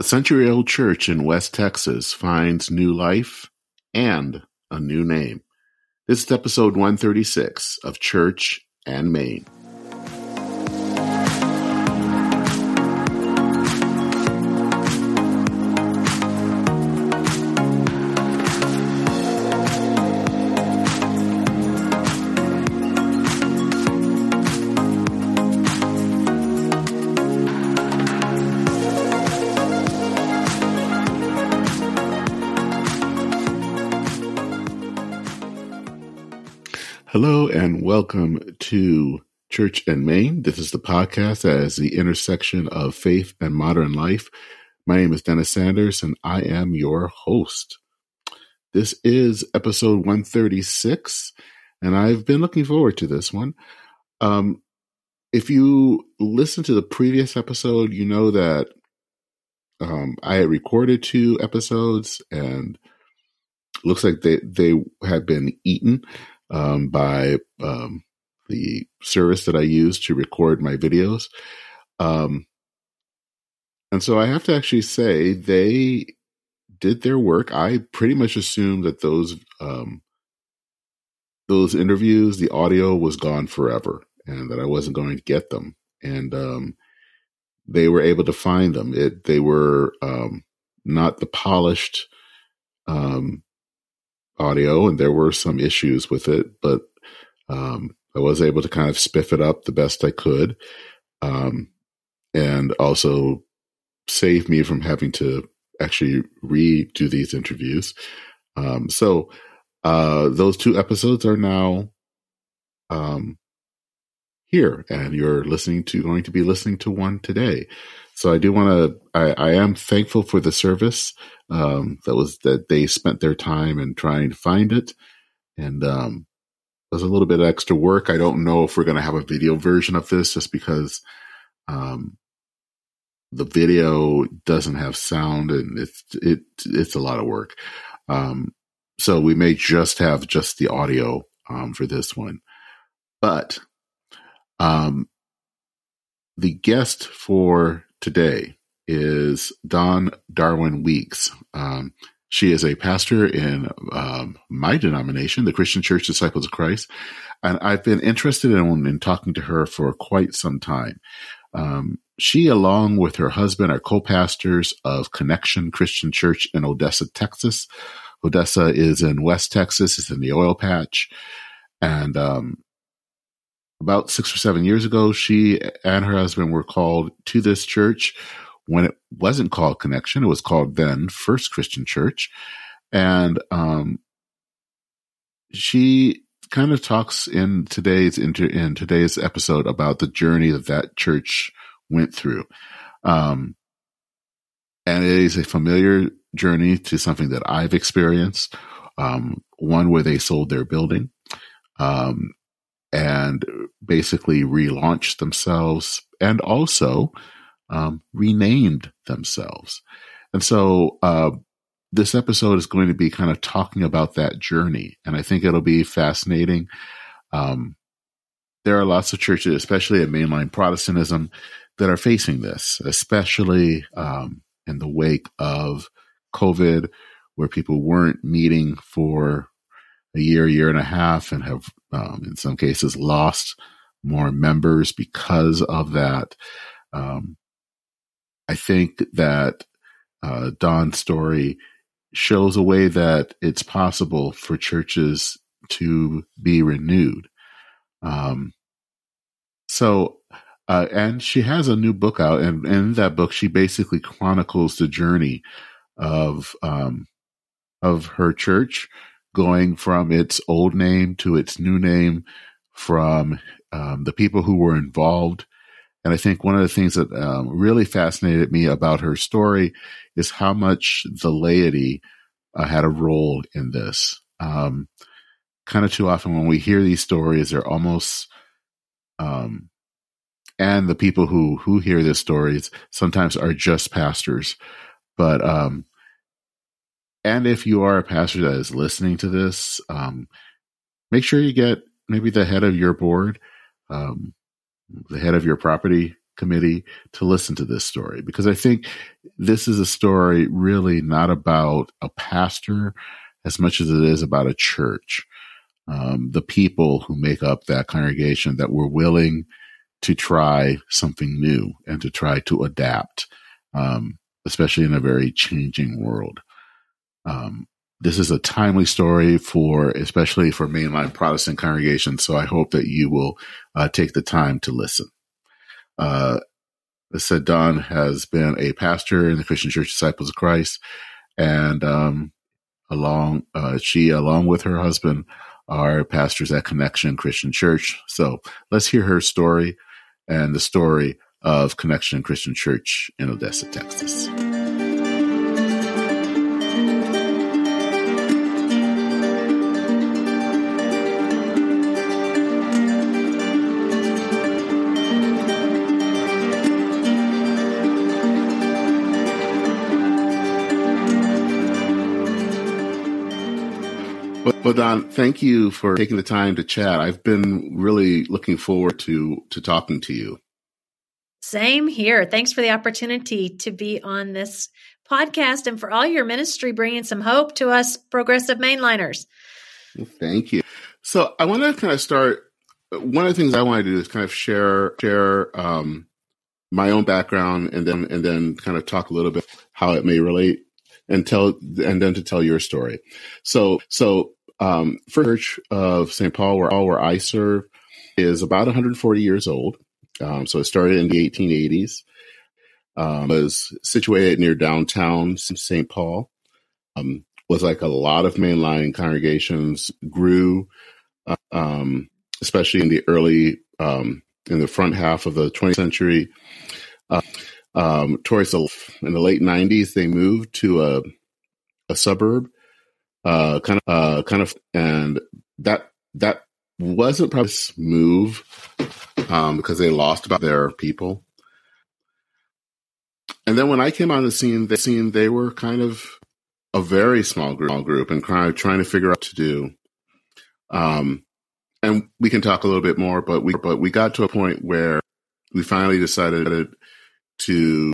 A century old church in West Texas finds new life and a new name. This is episode 136 of Church and Main. Welcome to Church and Main. This is the podcast that is the intersection of faith and modern life. My name is Dennis Sanders and I am your host. This is episode 136 and I've been looking forward to this one. Um, if you listen to the previous episode, you know that um, I had recorded two episodes and looks like they, they had been eaten um, by um, the service that I use to record my videos. Um, and so I have to actually say they did their work. I pretty much assumed that those um, those interviews, the audio was gone forever, and that I wasn't going to get them. And um, they were able to find them. It they were um, not the polished um, audio, and there were some issues with it, but um, I was able to kind of spiff it up the best I could, um, and also save me from having to actually redo these interviews. Um, so uh, those two episodes are now um, here, and you're listening to going to be listening to one today. So I do want to. I, I, am thankful for the service um, that was that they spent their time in trying to find it, and um, was a little bit of extra work. I don't know if we're going to have a video version of this, just because um, the video doesn't have sound, and it's it it's a lot of work. Um, so we may just have just the audio um, for this one, but um, the guest for today is Dawn Darwin Weaks. Um, she is a pastor in um, my denomination, the Christian Church Disciples of Christ, and I've been interested in, in talking to her for quite some time. Um, she, along with her husband, are co-pastors of Connection Christian Church in Odessa, Texas. Odessa is in West Texas. It's in the oil patch, and um, about six or seven years ago, she and her husband were called to this church when it wasn't called Connection. It was called then First Christian Church. And um, she kind of talks in today's inter, in today's episode about the journey that that church went through. Um, and it is a familiar journey to something that I've experienced. Um, one where they sold their building. Um, and basically relaunched themselves and also um, renamed themselves. And so uh, this episode is going to be kind of talking about that journey. And I think it'll be fascinating. Um, there are lots of churches, especially at mainline Protestantism, that are facing this, especially um, in the wake of COVID, where people weren't meeting for a year, year and a half, and have um, in some cases lost more members because of that. Um, I think that uh, Dawn's story shows a way that it's possible for churches to be renewed. Um, so, uh, and she has a new book out, and, and, in that book, she basically chronicles the journey of um, of her church going from its old name to its new name, from um, the people who were involved. And I think one of the things that um, really fascinated me about her story is how much the laity uh, had a role in this. Um, kind of too often when we hear these stories, they're almost, um, and the people who who hear these stories sometimes are just pastors, but um, and if you are a pastor that is listening to this, um, make sure you get maybe the head of your board, um, the head of your property committee to listen to this story because I think this is a story really not about a pastor as much as it is about a church. Um, the people who make up that congregation that were willing to try something new and to try to adapt, um, especially in a very changing world. Um, this is a timely story for, especially for mainline Protestant congregations. So I hope that you will uh, take the time to listen. Uh, said, Dawn has been a pastor in the Christian Church Disciples of Christ, and um, along uh, she, along with her husband, are pastors at Connection Christian Church. So let's hear her story and the story of Connection Christian Church in Odessa, Texas. Well, Dawn, thank you for taking the time to chat. I've been really looking forward to to talking to you. Same here. Thanks for the opportunity to be on this podcast and for all your ministry bringing some hope to us progressive mainliners. thank you. So I want to kind of start. One of the things I want to do is kind of share share um, my own background and then and then kind of talk a little bit how it may relate and tell and then to tell your story. So so um, Church of St. Paul, where all where I serve, is about 140 years old. Um, so it started in the 1880s. Um, was situated near downtown St. Paul. Um, was like a lot of mainline congregations grew, uh, um, especially in the early um, in the front half of the 20th century. Uh, um, towards the in the late 90s, they moved to a a suburb uh, kind of, uh, kind of, and that that wasn't probably move um, because they lost about their people. And then when I came on the scene, the scene they were kind of a very small group, small group, and kind of trying to figure out what to do. Um, and we can talk a little bit more, but we but we got to a point where we finally decided to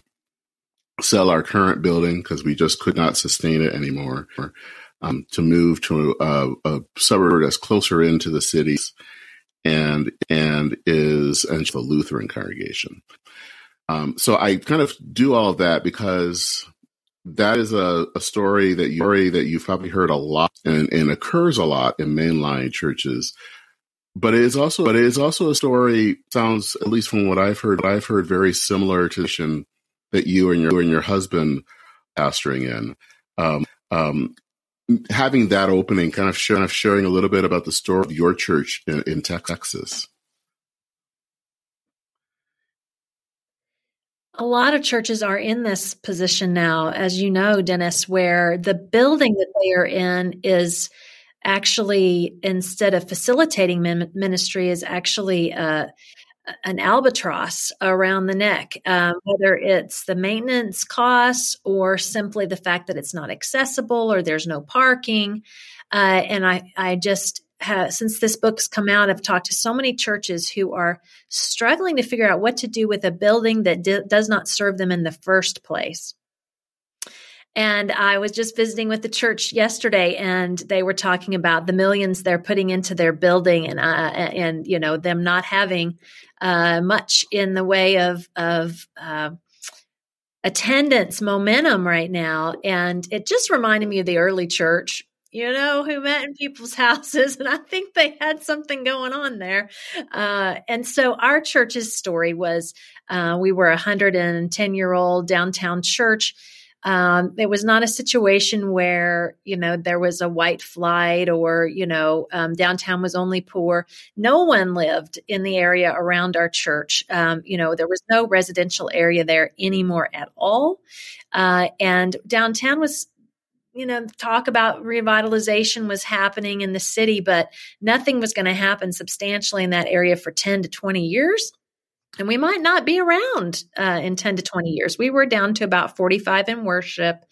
sell our current building because we just could not sustain it anymore um, to move to a, a, suburb that's closer into the cities and and is a Lutheran congregation. Um, so I kind of do all of that because that is a, a story that you story that you've probably heard a lot and, and occurs a lot in mainline churches. But it is also but it is also a story sounds at least from what I've heard what I've heard very similar to that you and your you and your husband pastoring in. Um, um, having that opening, kind of, kind of sharing a little bit about the story of your church in, in Texas. A lot of churches are in this position now, as you know, Dennis, where the building that they are in is actually, instead of facilitating ministry, is actually uh, an albatross around the neck, um, whether it's the maintenance costs or simply the fact that it's not accessible or there's no parking. Uh, and I, I just have, since this book's come out, I've talked to so many churches who are struggling to figure out what to do with a building that d- does not serve them in the first place. And I was just visiting with the church yesterday, and they were talking about the millions they're putting into their building, and uh, and you know them not having uh, much in the way of of uh, attendance momentum right now, and it just reminded me of the early church. You know, who met in people's houses, and I think they had something going on there. Uh, and so, our church's story was uh, we were a 110 year old downtown church um, it was not a situation where, you know, there was a white flight or, you know, um, downtown was only poor. No one lived in the area around our church. Um, you know, there was no residential area there anymore at all. Uh, and downtown was you know, talk about revitalization was happening in the city, but nothing was going to happen substantially in that area for 10 to 20 years and we might not be around uh, in 10 to 20 years. We were down to about 45 in worship.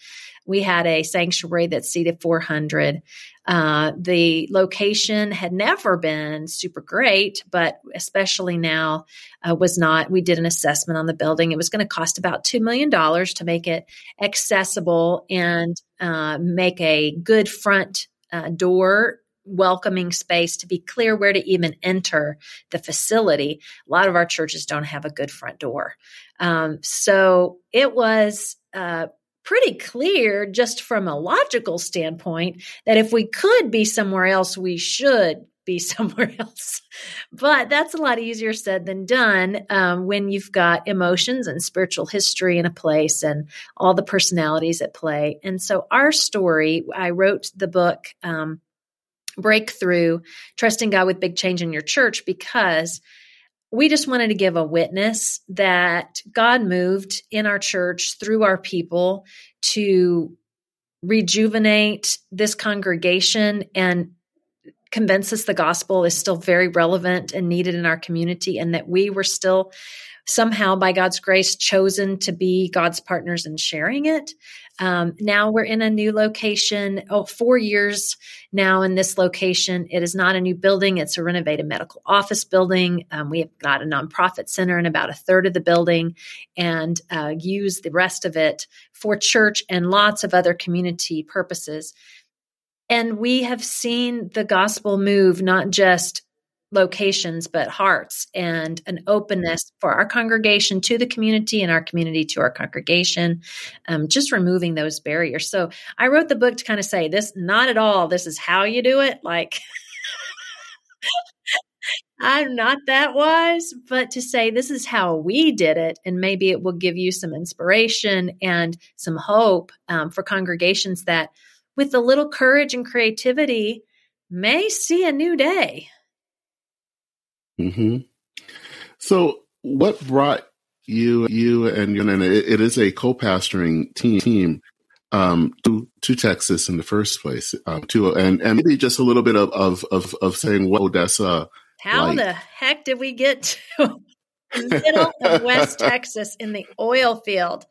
We had a sanctuary that seated 400. Uh, the location had never been super great, but especially now uh, was not. We did an assessment on the building. It was going to cost about $2 million to make it accessible and uh, make a good front uh, door welcoming space to be clear where to even enter the facility. A lot of our churches don't have a good front door. Um, so it was uh, pretty clear, just from a logical standpoint, that if we could be somewhere else, we should be somewhere else. But that's a lot easier said than done um, when you've got emotions and spiritual history in a place and all the personalities at play. And so, our story, I wrote the book. Um, breakthrough, trusting God with big change in your church because we just wanted to give a witness that God moved in our church through our people to rejuvenate this congregation and convince us the gospel is still very relevant and needed in our community and that we were still somehow by God's grace chosen to be God's partners in sharing it. Um, now we're in a new location. Oh, four years now in this location. It is not a new building. It's a renovated medical office building. Um, we have got a nonprofit center in about a third of the building and uh, use the rest of it for church and lots of other community purposes. And we have seen the gospel move not just locations, but hearts and an openness for our congregation to the community and our community to our congregation, um, just removing those barriers. So I wrote the book to kind of say this, not at all, this is how you do it. Like, I'm not that wise, but to say this is how we did it, and maybe it will give you some inspiration and some hope um, for congregations that, with a little courage and creativity, may see a new day. Hmm So, what brought you, you, and, and it, it is a co-pastoring team, team um, to to Texas in the first place, uh, to and and maybe just a little bit of of of, of saying what Odessa. How like. the heck did we get to middle of West Texas in the oil field?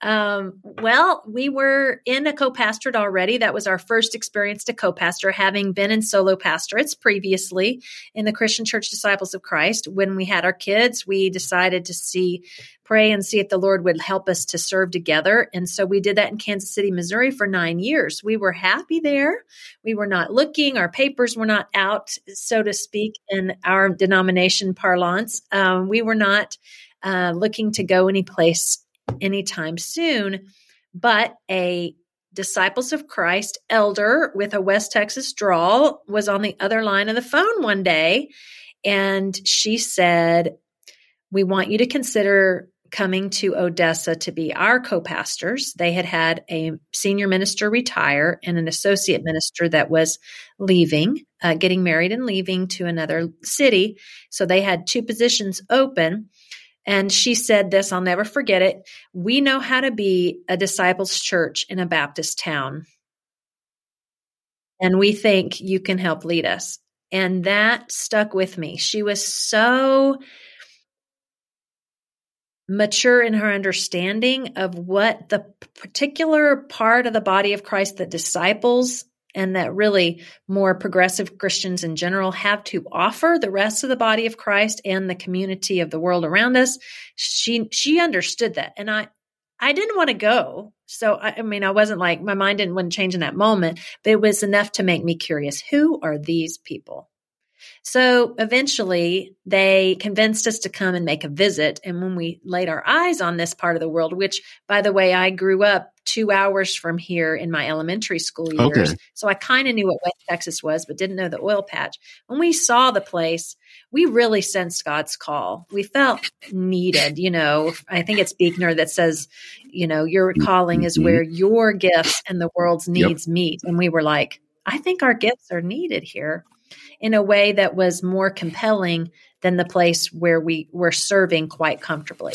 Um, well, we were in a co-pastorate already. That was our first experience to co-pastor, having been in solo pastorates previously in the Christian Church Disciples of Christ. When we had our kids, we decided to see, pray and see if the Lord would help us to serve together. And so we did that in Kansas City, Missouri for nine years. We were happy there. We were not looking, our papers were not out, so to speak, in our denomination parlance. Um, we were not uh, looking to go anyplace anytime soon. But a Disciples of Christ elder with a West Texas drawl was on the other line of the phone one day. And she said, We want you to consider coming to Odessa to be our co pastors. They had had a senior minister retire and an associate minister that was leaving, uh, getting married and leaving to another city. So they had two positions open. And she said this, I'll never forget it. We know how to be a disciples church in a Baptist town. And we think you can help lead us. And that stuck with me. She was so mature in her understanding of what the particular part of the body of Christ that disciples and that really more progressive Christians in general have to offer the rest of the body of Christ and the community of the world around us. She she understood that, and I I didn't want to go. So I, I mean, I wasn't like my mind didn't want to change in that moment, but it was enough to make me curious. Who are these people? So eventually they convinced us to come and make a visit. And when we laid our eyes on this part of the world, which by the way, I grew up two hours from here in my elementary school years. Okay. So I kind of knew what West Texas was, but didn't know the oil patch. When we saw the place, we really sensed God's call. We felt needed. You know, I think it's Buechner that says, you know, your calling is where mm-hmm. your gifts and the world's needs yep. meet. And we were like, I think our gifts are needed here in a way that was more compelling than the place where we were serving quite comfortably.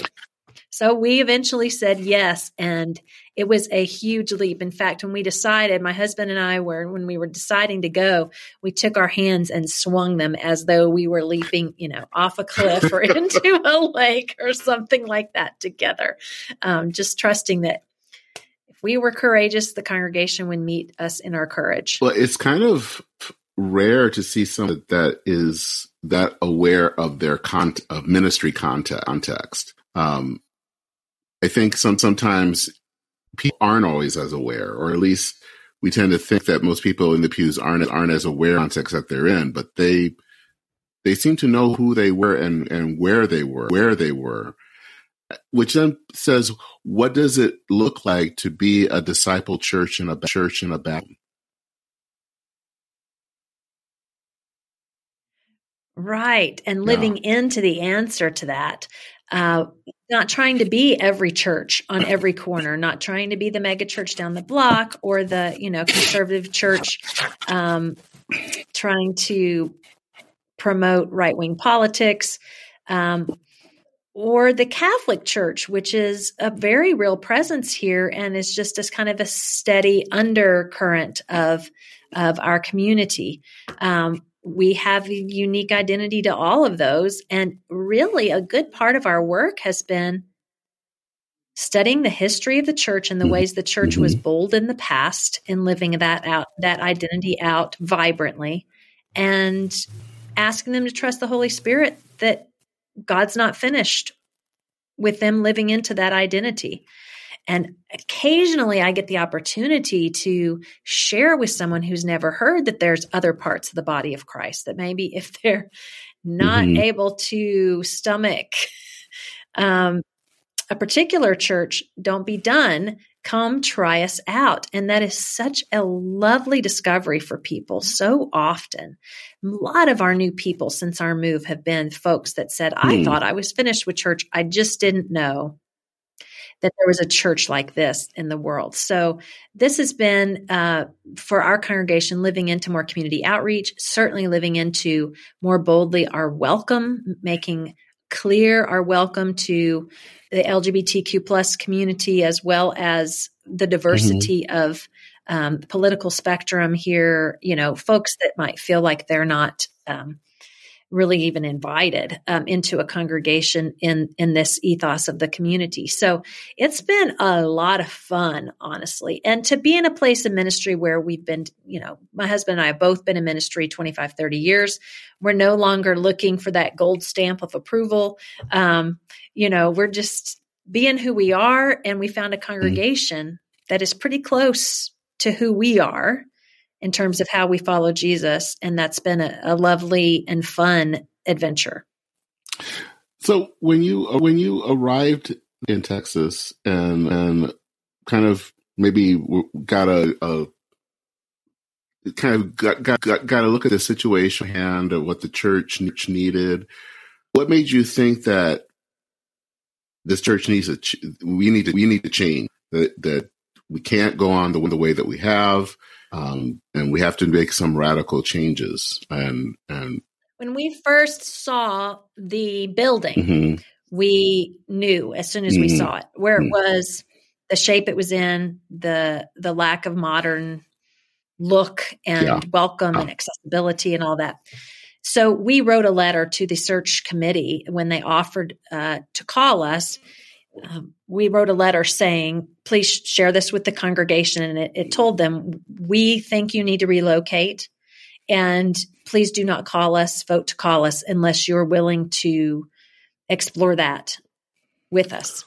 So we eventually said yes, and it was a huge leap. In fact, when we decided, my husband and I were, when we were deciding to go, we took our hands and swung them as though we were leaping, you know, off a cliff or into a lake or something like that together. Um, just trusting that if we were courageous, the congregation would meet us in our courage. Well, it's kind of rare to see someone that is that aware of their con of ministry context. Um, I think some sometimes people aren't always as aware, or at least we tend to think that most people in the pews aren't aren't as aware of context that they're in, but they they seem to know who they were and and where they were, where they were, which then says, what does it look like to be a disciple church in a church in a Baptist? Right. And living yeah. into the answer to that. Uh, not trying to be every church on every corner, not trying to be the mega church down the block or the, you know, conservative church um, trying to promote right wing politics. Um, or the Catholic Church, which is a very real presence here and is just as kind of a steady undercurrent of of our community. Um, we have a unique identity to all of those. And really, a good part of our work has been studying the history of the church and the mm-hmm. ways the church mm-hmm. was bold in the past in living that out, that identity out vibrantly, and asking them to trust the Holy Spirit that God's not finished with them living into that identity. And occasionally I get the opportunity to share with someone who's never heard that there's other parts of the body of Christ that maybe if they're not mm-hmm. able to stomach um, a particular church, don't be done. Come try us out. And that is such a lovely discovery for people so often. A lot of our new people since our move have been folks that said, I mm. thought I was finished with church. I just didn't know that there was a church like this in the world. So this has been uh, for our congregation living into more community outreach, certainly living into more boldly our welcome, making clear our welcome to the LGBTQ plus community as well as the diversity mm-hmm. of um, political spectrum here. You know, folks that might feel like they're not. Um, really even invited um, into a congregation in in this ethos of the community. So it's been a lot of fun, honestly, and to be in a place of ministry where we've been, you know, my husband and I have both been in ministry 25, 30 years. We're no longer looking for that gold stamp of approval. Um, you know, we're just being who we are, and we found a mm. congregation mm. that is pretty close to who we are in terms of how we follow Jesus. And that's been a, a lovely and fun adventure. So when you uh, when you arrived in Texas and and kind of maybe got a, a kind of got, got got got to look at the situation hand of what the church needed. What made you think that this church needs a we need to we need to change that that we can't go on the the way that we have um, and we have to make some radical changes. And and when we first saw the building, mm-hmm. we knew as soon as mm-hmm. we saw it where mm-hmm. it was, the shape it was in, the the lack of modern look and yeah. welcome and accessibility and all that. So we wrote a letter to the search committee when they offered uh, to call us um, we wrote a letter saying, please share this with the congregation. And it, it told them, we think you need to relocate. And please do not call us, vote to call us unless you're willing to explore that with us.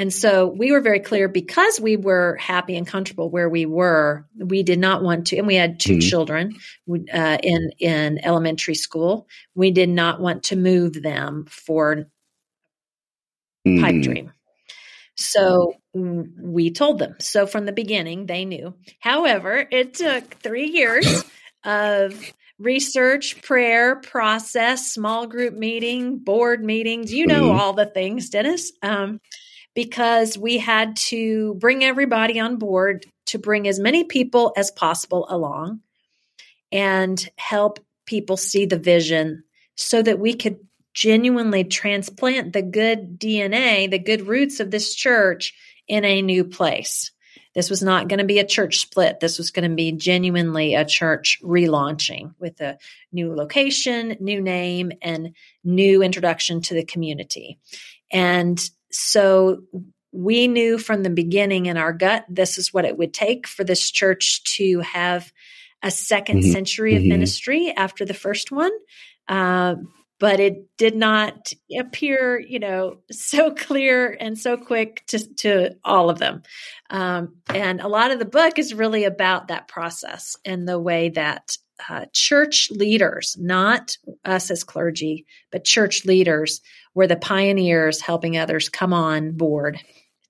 And so we were very clear because we were happy and comfortable where we were. We did not want to, and we had 2 mm-hmm. children uh, in in elementary school. We did not want to move them for mm. pipe dream. So we told them. So from the beginning, they knew. However, it took three years of research, prayer, process, small group meeting, board meetings. You know mm. all the things, Dennis. Um, because we had to bring everybody on board to bring as many people as possible along and help people see the vision so that we could genuinely transplant the good DNA, the good roots of this church in a new place. This was not going to be a church split. This was going to be genuinely a church relaunching with a new location, new name, and new introduction to the community. And so we knew from the beginning in our gut this is what it would take for this church to have a 2nd mm-hmm. century of mm-hmm. ministry after the first one. Uh, but it did not appear, you know, so clear and so quick to, to all of them. Um, and a lot of the book is really about that process and the way that uh, church leaders, not us as clergy, but church leaders, were the pioneers helping others come on board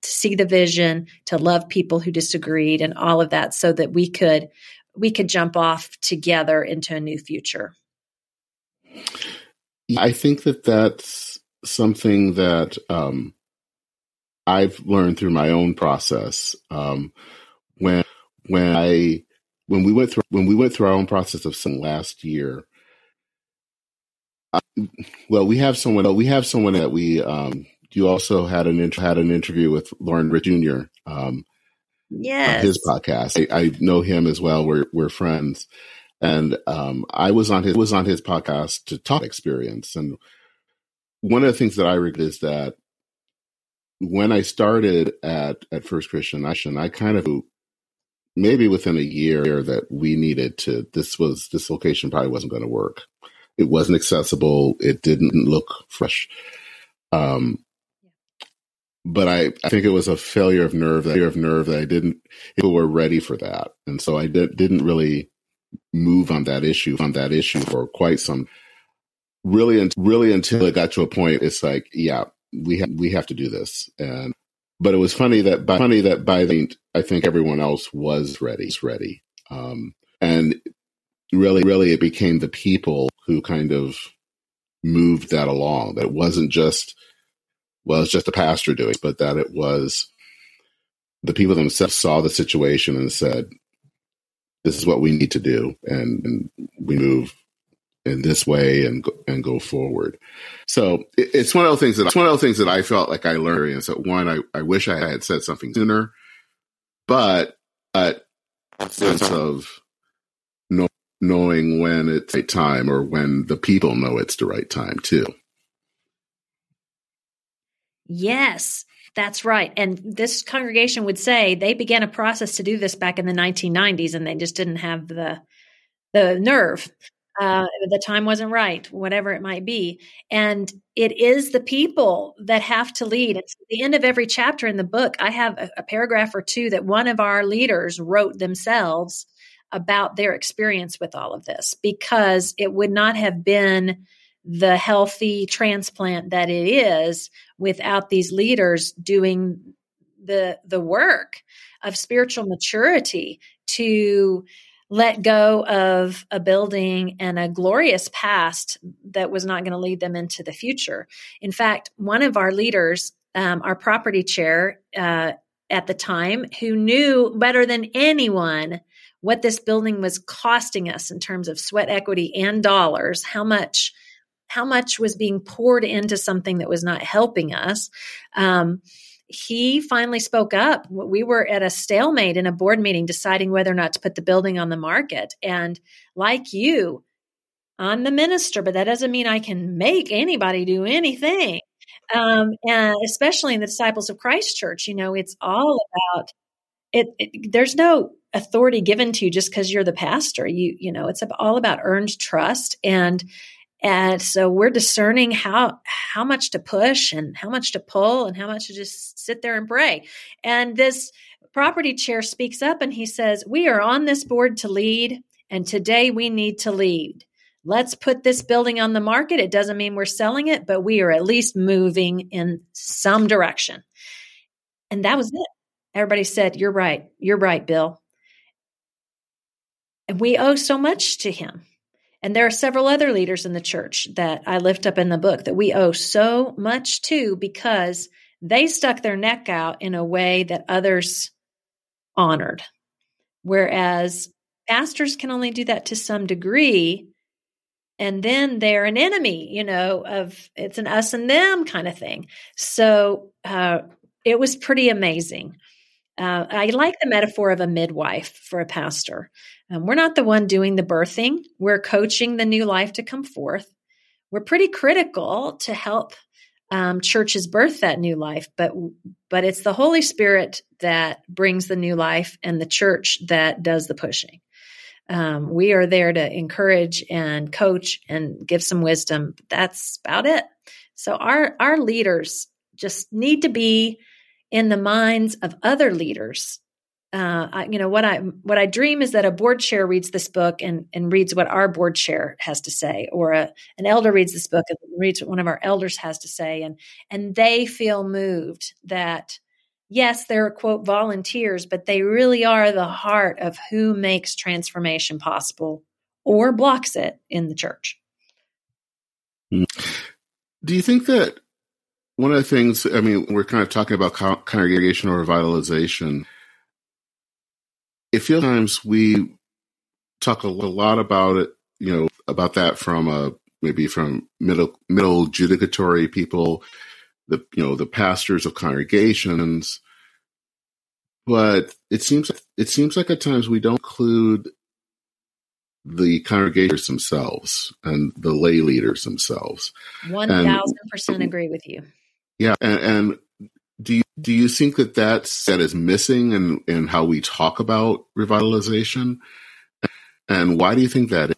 to see the vision, to love people who disagreed, and all of that, so that we could we could jump off together into a new future. I think that that's something that um, I've learned through my own process. Um, when when I when we went through when we went through our own process of some last year. I, well, we have someone. We have someone that we. Um, you also had an had an interview with Lauren Rich Jr. Um, yes, his podcast. I, I, know him as well. We're we're friends, and um, I was on his was on his podcast to talk experience. And one of the things that I read is that when I started at at First Christian Action, I kind of maybe within a year that we needed to this was this location probably wasn't going to work it wasn't accessible it didn't look fresh um but I, I think it was a failure of nerve that of nerve that I didn't people were ready for that. And so I did, didn't really move on that issue on that issue for quite some really really until it got to a point it's like yeah we have we have to do this and but it was funny that by funny that by the I think everyone else was ready, ready, um, and really, really, it became the people who kind of moved that along. That it wasn't just well, it's just a pastor doing, but that it was the people themselves saw the situation and said, "This is what we need to do," and, and we move in this way and and go forward. So it, it's one of the things that it's one of the things that I felt like I learned. And so one, I, I wish I had said something sooner, but but a sense of know, knowing when it's the right time or when the people know it's the right time too. Yes, that's right. And this congregation would say they began a process to do this back in the 1990s and they just didn't have the the nerve uh, the time wasn't right, whatever it might be. And it is the people that have to lead. It's at the end of every chapter in the book. I have a, a paragraph or two that one of our leaders wrote themselves about their experience with all of this because it would not have been the healthy transplant that it is without these leaders doing the the work of spiritual maturity to let go of a building and a glorious past that was not going to lead them into the future. In fact, one of our leaders, um, our property chair uh, at the time, who knew better than anyone what this building was costing us in terms of sweat equity and dollars, how much how much was being poured into something that was not helping us. Um, he finally spoke up. We were at a stalemate in a board meeting deciding whether or not to put the building on the market. And like you, I'm the minister, but that doesn't mean I can make anybody do anything. Um, and especially in the Disciples of Christ Church, you know, it's all about it, it there's no authority given to you just because you're the pastor. You, you know, it's all about earned trust and and so we're discerning how how much to push and how much to pull and how much to just sit there and pray. And this property chair speaks up and he says, "We are on this board to lead and today we need to lead. Let's put this building on the market. It doesn't mean we're selling it, but we are at least moving in some direction." And that was it. Everybody said, "You're right. You're right, Bill." And we owe so much to him. And there are several other leaders in the church that I lift up in the book that we owe so much to because they stuck their neck out in a way that others honored. Whereas pastors can only do that to some degree. And then they're an enemy, you know, of it's an us and them kind of thing. So uh, it was pretty amazing. Uh, I like the metaphor of a midwife for a pastor. Um, we're not the one doing the birthing, we're coaching the new life to come forth. We're pretty critical to help um, churches birth that new life, but but it's the Holy Spirit that brings the new life, and the church that does the pushing. Um, we are there to encourage and coach and give some wisdom. That's about it. So our our leaders just need to be in the minds of other leaders uh, I, you know what I what I dream is that a board chair reads this book and and reads what our board chair has to say, or a, an elder reads this book and reads what one of our elders has to say, and and they feel moved that yes, they're quote volunteers, but they really are the heart of who makes transformation possible or blocks it in the church. Hmm. Do you think that one of the things? I mean, we're kind of talking about congregational revitalization it feels times we talk a lot about it, you know, about that from a maybe from middle middle judicatory people, the you know the pastors of congregations, but it seems it seems like at times we don't include the congregators themselves and the lay leaders themselves. One thousand percent agree with you. Yeah, and, and do you do you think that that's that is missing in in how we talk about revitalization, and why do you think that? Is?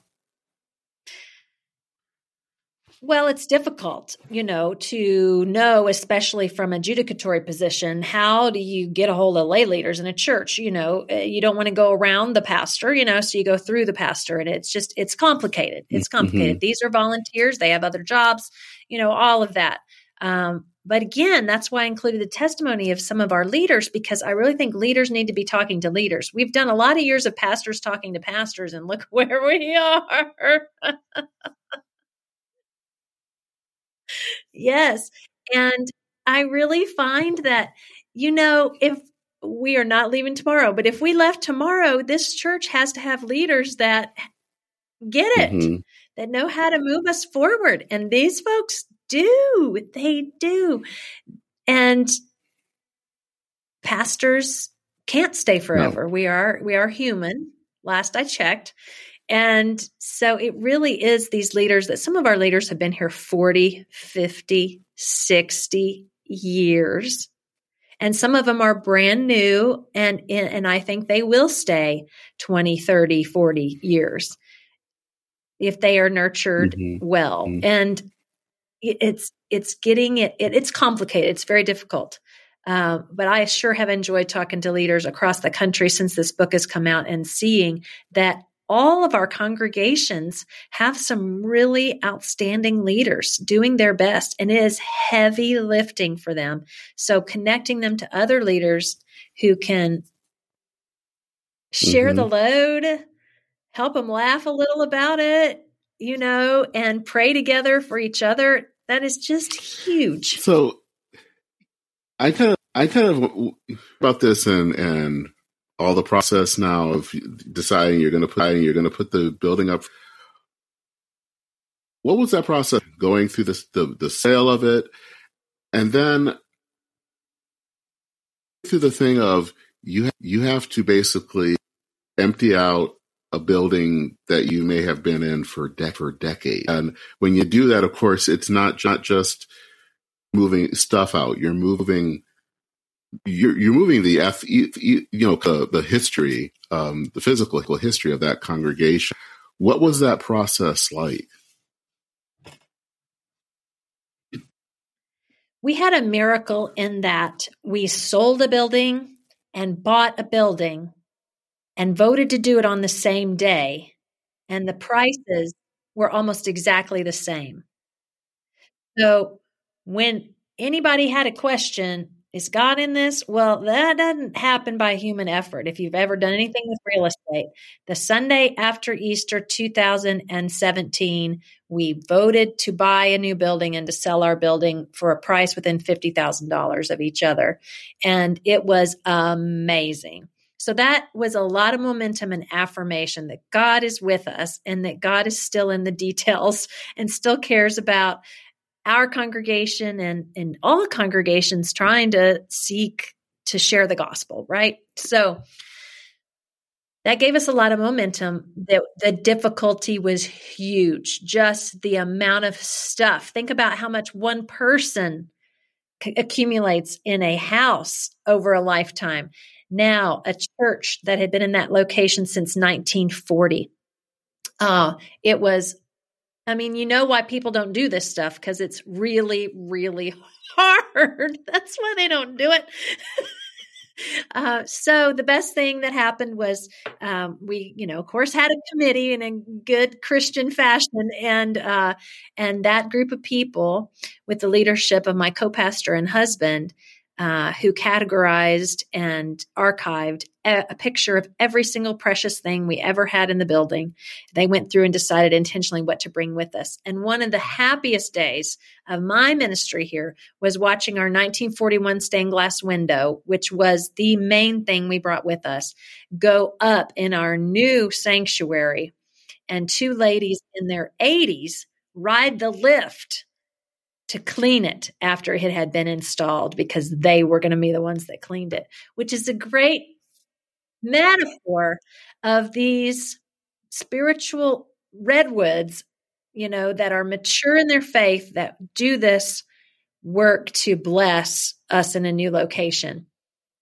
Well, it's difficult, you know, to know, especially from a judicatory position, how do you get a hold of lay leaders in a church? You know, eh, you don't want to go around the pastor, you know, so you go through the pastor, and it's just it's complicated. It's mm-hmm. complicated. Mm-hmm. These are volunteers; they have other jobs, you know, all of that. Um, but again, that's why I included the testimony of some of our leaders because I really think leaders need to be talking to leaders. We've done a lot of years of pastors talking to pastors, and look where we are. yes. And I really find that, you know, if we are not leaving tomorrow, but if we left tomorrow, this church has to have leaders that get it, mm-hmm. that know how to move us forward. And these folks do. They do. And pastors can't stay forever. No. We are we are human. Last I checked. And so it really is these leaders that some of our leaders have been here 40, 50, 60 years. And some of them are brand new and and I think they will stay 20, 30, 40 years if they are nurtured mm-hmm. well. Mm-hmm. And it's it's getting it, it it's complicated. It's very difficult. Uh, but I sure have enjoyed talking to leaders across the country since this book has come out and seeing that all of our congregations have some really outstanding leaders doing their best, and it is heavy lifting for them. So, connecting them to other leaders who can share mm-hmm. the load, help them laugh a little about it, you know, and pray together for each other. That is just huge. So I kind of I kind of about this and and all the process now of deciding you're going to put you're going to put the building up. What was that process going through this the the sale of it, and then through the thing of you you have to basically empty out a building that you may have been in for de- for decades. And when you do that, of course, it's not not just moving stuff out. You're moving you're you're moving the F, you know the, the history, um, the physical history of that congregation. What was that process like? We had a miracle in that we sold a building and bought a building and voted to do it on the same day, and the prices were almost exactly the same. So when anybody had a question, is God in this? Well, that doesn't happen by human effort. If you've ever done anything with real estate, the Sunday after Easter 2017, we voted to buy a new building and to sell our building for a price within $50,000 of each other. And it was amazing. So that was a lot of momentum and affirmation that God is with us and that God is still in the details and still cares about our congregation and, and all congregations trying to seek to share the gospel, right? So that gave us a lot of momentum. The, the difficulty was huge. Just the amount of stuff. Think about how much one person c- accumulates in a house over a lifetime. Now, a church that had been in that location since 1940. Uh, it was, I mean, you know why people don't do this stuff because it's really, really hard. That's why they don't do it. Uh, so the best thing that happened was um, we, you know, of course, had a committee in a good Christian fashion, and uh, and that group of people, with the leadership of my co-pastor and husband, uh, who categorized and archived a, a, picture of every single precious thing we ever had in the building. They went through and decided intentionally what to bring with us. And one of the happiest days of my ministry here was watching our 1941 stained glass window, which was the main thing we brought with us, go up in our new sanctuary. And two ladies in their 80s ride the lift to clean it after it had been installed because they were going to be the ones that cleaned it, which is a great metaphor of these spiritual redwoods, you know, that are mature in their faith that do this work to bless us in a new location.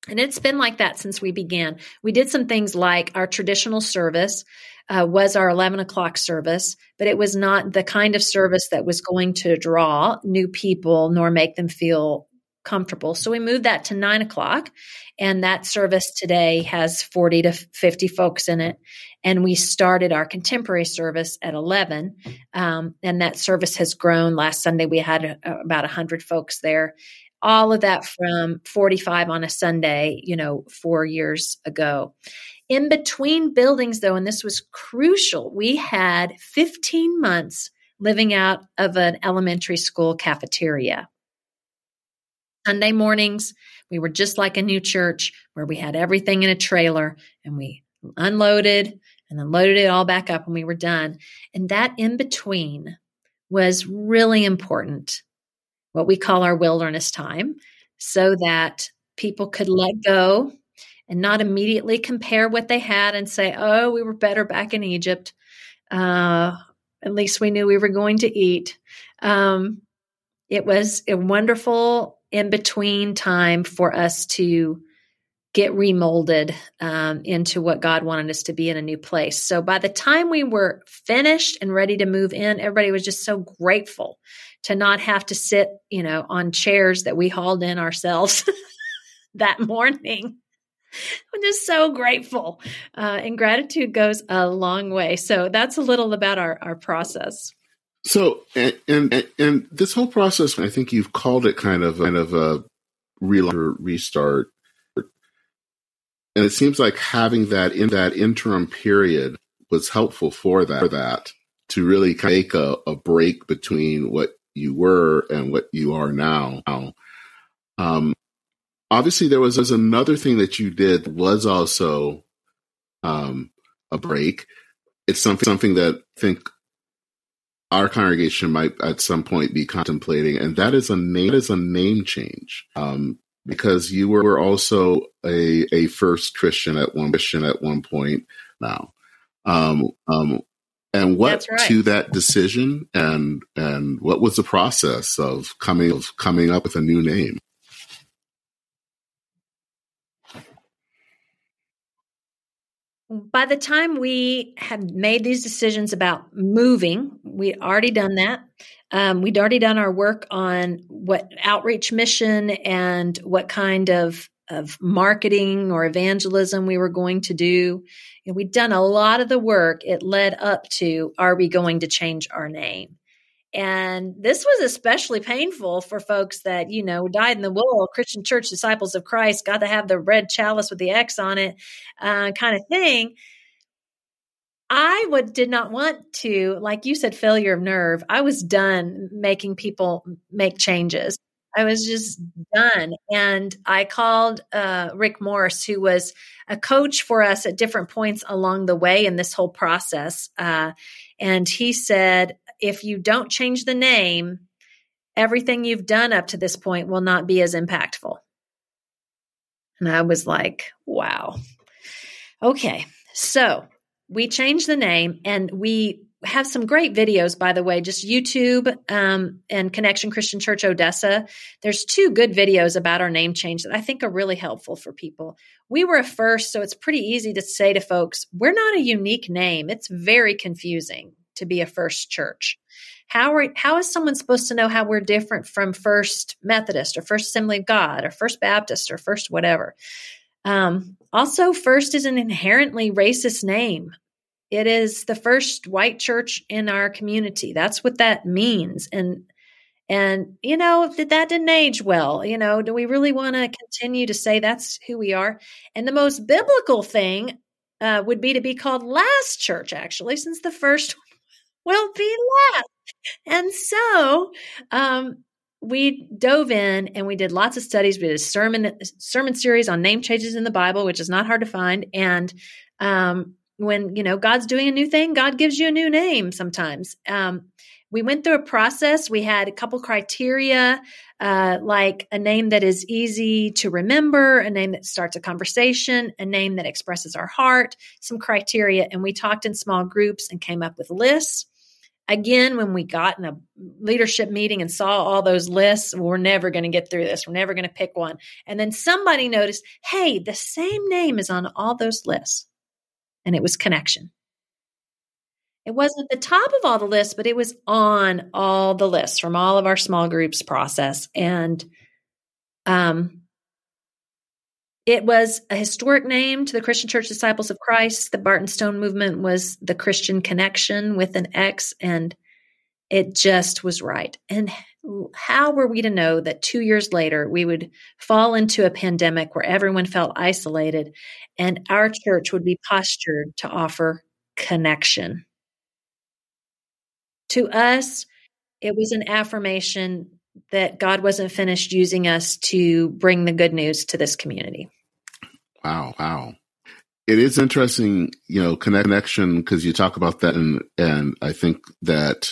And it's been like that since we began. We did some things like our traditional service uh, was our 11 o'clock service, but it was not the kind of service that was going to draw new people nor make them feel comfortable. So we moved that to nine o'clock. And that service today has 40 to 50 folks in it. And we started our contemporary service at 11. Um, and that service has grown. Last Sunday, we had a, about 100 folks there all of that from 45 on a Sunday, you know, four years ago. In between buildings, though, and this was crucial, we had 15 months living out of an elementary school cafeteria. Sunday mornings, we were just like a new church where we had everything in a trailer and we unloaded and then loaded it all back up when we were done. And that in between was really important what we call our wilderness time, so that people could let go and not immediately compare what they had and say, oh, we were better back in Egypt. Uh, at least we knew we were going to eat. Um, it was a wonderful in between time for us to get remolded um, into what God wanted us to be in a new place. So by the time we were finished and ready to move in, everybody was just so grateful to not have to sit, you know, on chairs that we hauled in ourselves that morning. I'm just so grateful. Uh, and gratitude goes a long way. So that's a little about our, our process. So, and, and, and this whole process, I think you've called it kind of kind of a real restart and it seems like having that in that interim period was helpful for that, for that to really take a, a break between what you were and what you are now. Um, obviously, there was, another thing that you did was also um, a break. It's something something that I think our congregation might at some point be contemplating, and that is a name is a name change. Um, because you were also a, a first Christian at one Christian at one point now. Um, um, and what right. to that decision and and what was the process of coming of coming up with a new name? By the time we had made these decisions about moving, we'd already done that. Um, we'd already done our work on what outreach mission and what kind of of marketing or evangelism we were going to do. And we'd done a lot of the work. It led up to are we going to change our name? And this was especially painful for folks that, you know, dyed in the wool, Christian Church Disciples of Christ, got to have the red chalice with the X on it, uh, kind of thing. I would did not want to, like you said, failure of nerve. I was done making people make changes. I was just done. And I called uh, Rick Morris, who was a coach for us at different points along the way in this whole process. Uh, and he said, if you don't change the name, everything you've done up to this point will not be as impactful. And I was like, wow. Okay. So we changed the name and we have some great videos, by the way, just YouTube um, and Connection Christian Church Odessa. There's two good videos about our name change that I think are really helpful for people. We were a first, so it's pretty easy to say to folks, we're not a unique name. It's very confusing to be a first church. How are how is someone supposed to know how we're different from First Methodist or First Assembly of God or First Baptist or First whatever? Um, also, First is an inherently racist name. It is the first white church in our community. That's what that means. And and you know that that didn't age well. You know, do we really want to continue to say that's who we are? And the most biblical thing uh, would be to be called last church, actually, since the first will be left. And so um, we dove in and we did lots of studies. We did a sermon sermon series on name changes in the Bible, which is not hard to find. And um, when you know God's doing a new thing, God gives you a new name sometimes. Um, we went through a process. We had a couple criteria, uh, like a name that is easy to remember, a name that starts a conversation, a name that expresses our heart, some criteria. And we talked in small groups and came up with lists. Again, when we got in a leadership meeting and saw all those lists, we're never going to get through this. We're never going to pick one. And then somebody noticed, hey, the same name is on all those lists. And it was connection. It wasn't at the top of all the lists, but it was on all the lists from all of our small groups process. And um, it was a historic name to the Christian Church Disciples of Christ. The Barton Stone movement was the Christian connection with an X, and it just was right. And how were we to know that two years later we would fall into a pandemic where everyone felt isolated and our church would be postured to offer connection? To us, it was an affirmation that God wasn't finished using us to bring the good news to this community. Wow, wow. It is interesting, you know, connection because you talk about that, and and I think that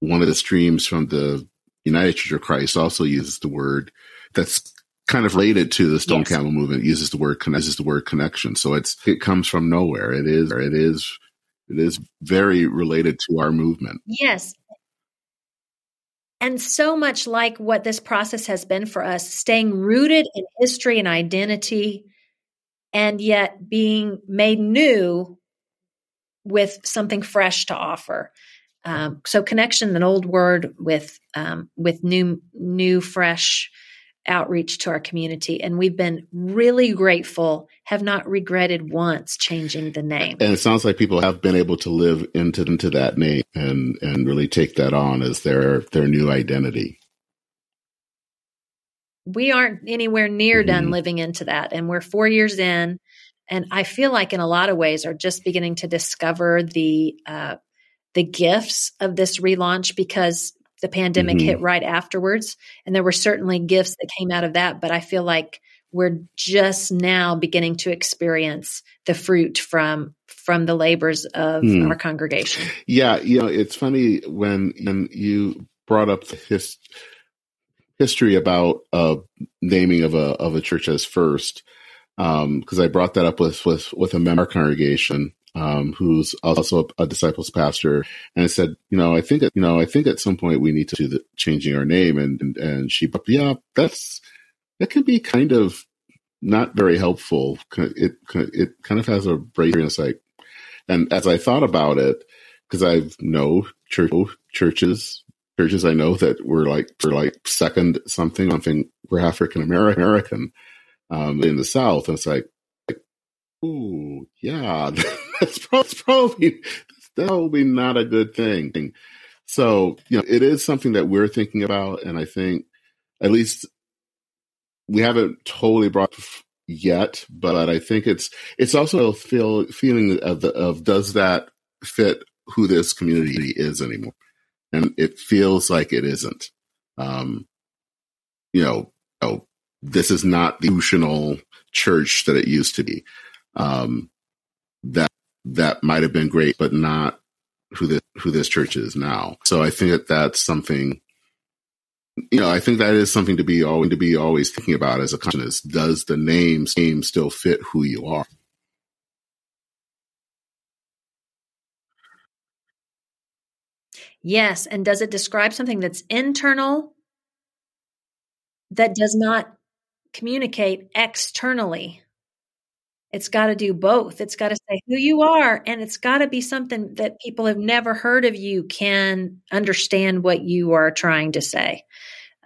one of the streams from the United Church of Christ also uses the word that's kind of related to the Stone yes. Campbell movement. Uses the word uses the word connection, so it's it comes from nowhere. It is it is it is very related to our movement. Yes, and so much like what this process has been for us, staying rooted in history and identity and yet being made new with something fresh to offer. Um, so connection, an old word with um, with new new fresh outreach to our community, and we've been really grateful. Have not regretted once changing the name. And it sounds like people have been able to live into into that name and and really take that on as their their new identity we aren't anywhere near done mm-hmm. living into that. And we're four years in. And I feel like in a lot of ways are just beginning to discover the uh, the gifts of this relaunch because the pandemic mm-hmm. hit right afterwards. And there were certainly gifts that came out of that. But I feel like we're just now beginning to experience the fruit from from the labors of mm. our congregation. Yeah, you know, it's funny when when you brought up the his history about uh, naming of a of a church as first because um, I brought that up with with with a member congregation um, who's also a, a, disciples pastor, and I said, you know, I think you know, I think at some point we need to do the changing our name, and and, and she, but yeah, that's that can be kind of not very helpful. It it kind of has a break insight, and as I thought about it, because I know church churches churches I know that were like for like second something something we're African American um, in the South, and it's like, like ooh, yeah, that's probably that's probably not a good thing. So you know, it is something that we're thinking about, and I think at least we haven't totally brought yet, but I think it's it's also a feel feeling of the of does that fit who this community is anymore and it feels like it isn't. Um, you know, oh, this is not the institutional church that it used to be. Um, that that might have been great, but not who this who this church is now. So I think that that's something. You know, I think that is something to be always to be always thinking about as a consciousness. Does the name name still fit who you are? Yes, and does it describe something that's internal that does not communicate externally? It's got to do both. It's got to say who you are, and it's got to be something that people have never heard of you can understand what you are trying to say.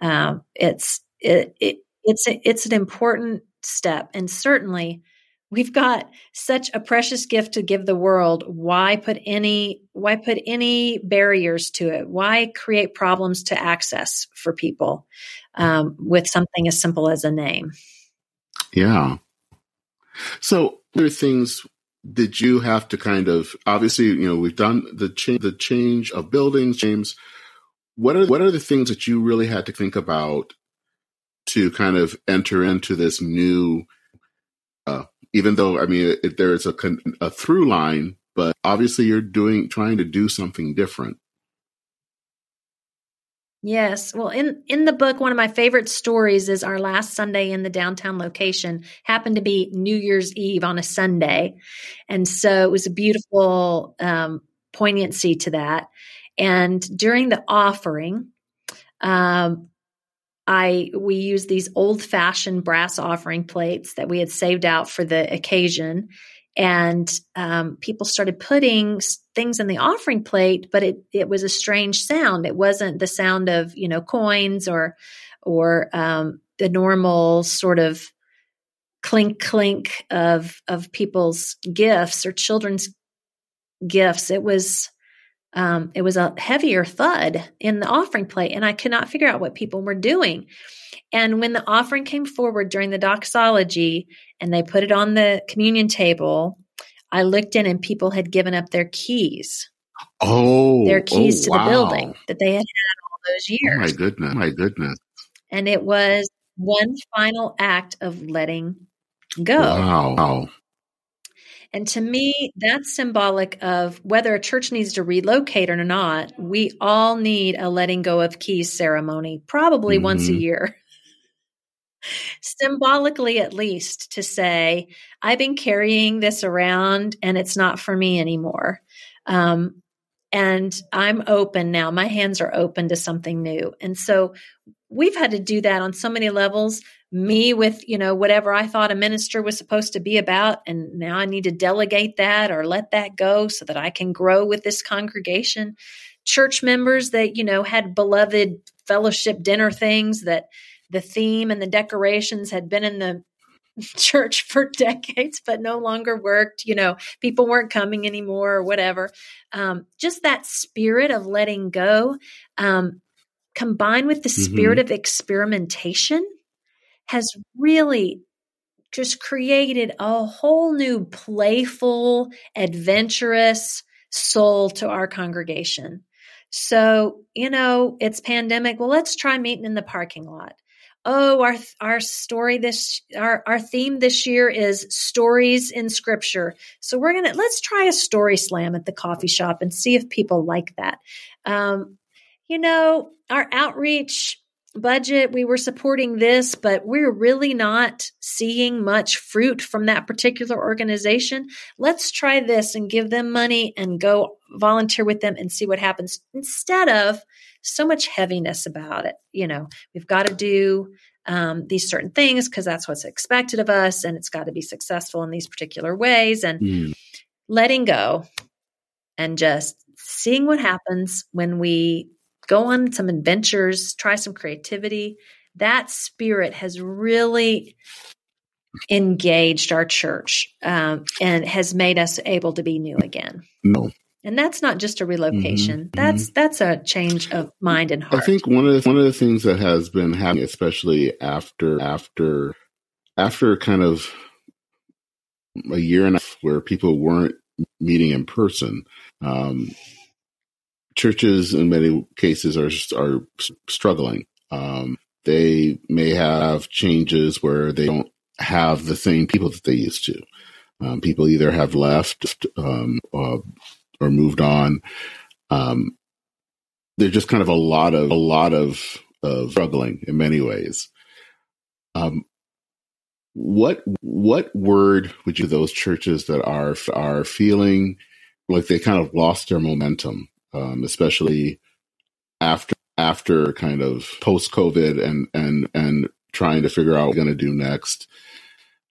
Um, it's it, it it's a, it's an important step, and certainly we've got such a precious gift to give the world why put any why put any barriers to it why create problems to access for people um, with something as simple as a name yeah so other things did you have to kind of obviously you know we've done the change the change of buildings james what are what are the things that you really had to think about to kind of enter into this new uh, even though I mean it, there is a, a through line, but obviously you're doing trying to do something different. Yes. Well, in in the book, one of my favorite stories is our last Sunday in the downtown location happened to be New Year's Eve on a Sunday, and so it was a beautiful um, poignancy to that. And during the offering, um, I we used these old fashioned brass offering plates that we had saved out for the occasion, and um, people started putting things in the offering plate, but it it was a strange sound. It wasn't the sound of you know coins or or um, the normal sort of clink clink of of people's gifts or children's gifts. It was um, it was a heavier thud in the offering plate, and I could not figure out what people were doing. And when the offering came forward during the doxology and they put it on the communion table, I looked in and people had given up their keys. Oh, their keys oh, to wow. the building that they had had all those years. Oh my goodness, my goodness. And it was one final act of letting go. Wow. And to me, that's symbolic of whether a church needs to relocate or not. We all need a letting go of keys ceremony, probably mm-hmm. once a mm-hmm. year. Symbolically, at least, to say, I've been carrying this around and it's not for me anymore. Um, and I'm open now. My hands are open to something new. And so we've had to do that on so many levels me with you know whatever i thought a minister was supposed to be about and now i need to delegate that or let that go so that i can grow with this congregation church members that you know had beloved fellowship dinner things that the theme and the decorations had been in the church for decades but no longer worked you know people weren't coming anymore or whatever um, just that spirit of letting go um, combined with the mm-hmm. spirit of experimentation has really just created a whole new playful, adventurous soul to our congregation. So, you know, it's pandemic. Well, let's try meeting in the parking lot. Oh, our our story this our our theme this year is stories in scripture. So we're gonna let's try a story slam at the coffee shop and see if people like that. Um, you know, our outreach budget, we were supporting this, but we're really not seeing much fruit from that particular organization. Let's try this and give them money and go volunteer with them and see what happens instead of so much heaviness about it. You know, we've got to do um, these certain things because that's what's expected of us and it's got to be successful in these particular ways and mm. letting go and just seeing what happens when we go on some adventures, try some creativity. That spirit has really engaged our church um, and has made us able to be new again. No. And that's not just a relocation. Mm-hmm, that's mm-hmm. that's a change of mind and heart. I think one of the, one of the things that has been happening, especially after after after kind of a year and a half where people weren't meeting in person, um, churches in many cases are are struggling. Um, they may have changes where they don't have the same people that they used to. Um, people either have left um, or, or, moved on. Um, there's just kind of a lot of a lot of, of struggling in many ways. Um, what what word would you those churches that are are feeling like they kind of lost their momentum um, especially after after kind of post COVID and and and trying to figure out what we're going to do next,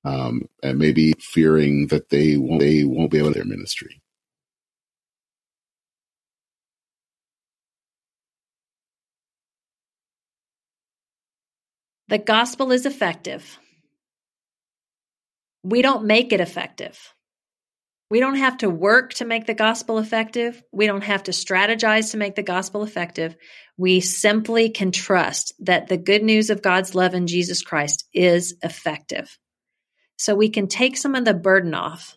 um, and maybe fearing that they won't they won't be able to their ministry. The gospel is effective. We don't make it effective. We don't have to work to make the gospel effective. We don't have to strategize to make the gospel effective. We simply can trust that the good news of God's love in Jesus Christ is effective. So we can take some of the burden off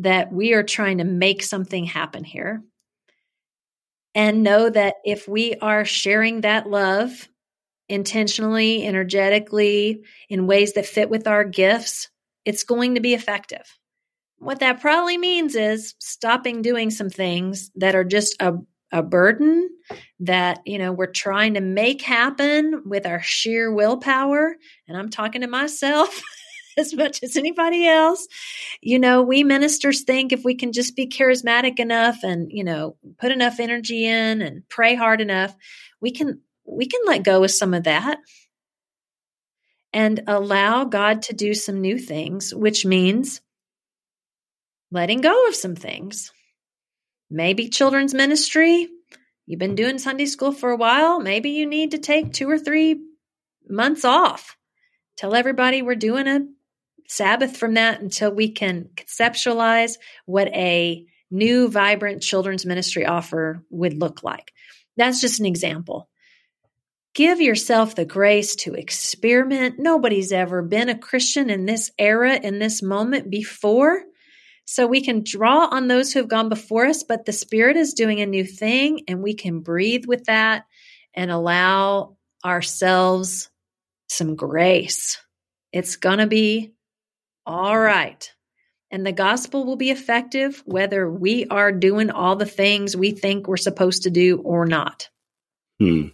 that we are trying to make something happen here and know that if we are sharing that love intentionally, energetically, in ways that fit with our gifts, it's going to be effective. What that probably means is stopping doing some things that are just a, a burden that, you know, we're trying to make happen with our sheer willpower. And I'm talking to myself. as much as anybody else. You know, we ministers think if we can just be charismatic enough and, you know, put enough energy in and pray hard enough, we can we can let go of some of that and allow God to do some new things, which means letting go of some things. Maybe children's ministry. You've been doing Sunday school for a while. Maybe you need to take two or three months off. Tell everybody we're doing a Sabbath from that until we can conceptualize what a new, vibrant children's ministry offer would look like. That's just an example. Give yourself the grace to experiment. Nobody's ever been a Christian in this era, in this moment before. So we can draw on those who have gone before us, but the Spirit is doing a new thing, and we can breathe with that and allow ourselves some grace. It's going to be all right. And the gospel will be effective whether we are doing all the things we think we're supposed to do or not. Hmm.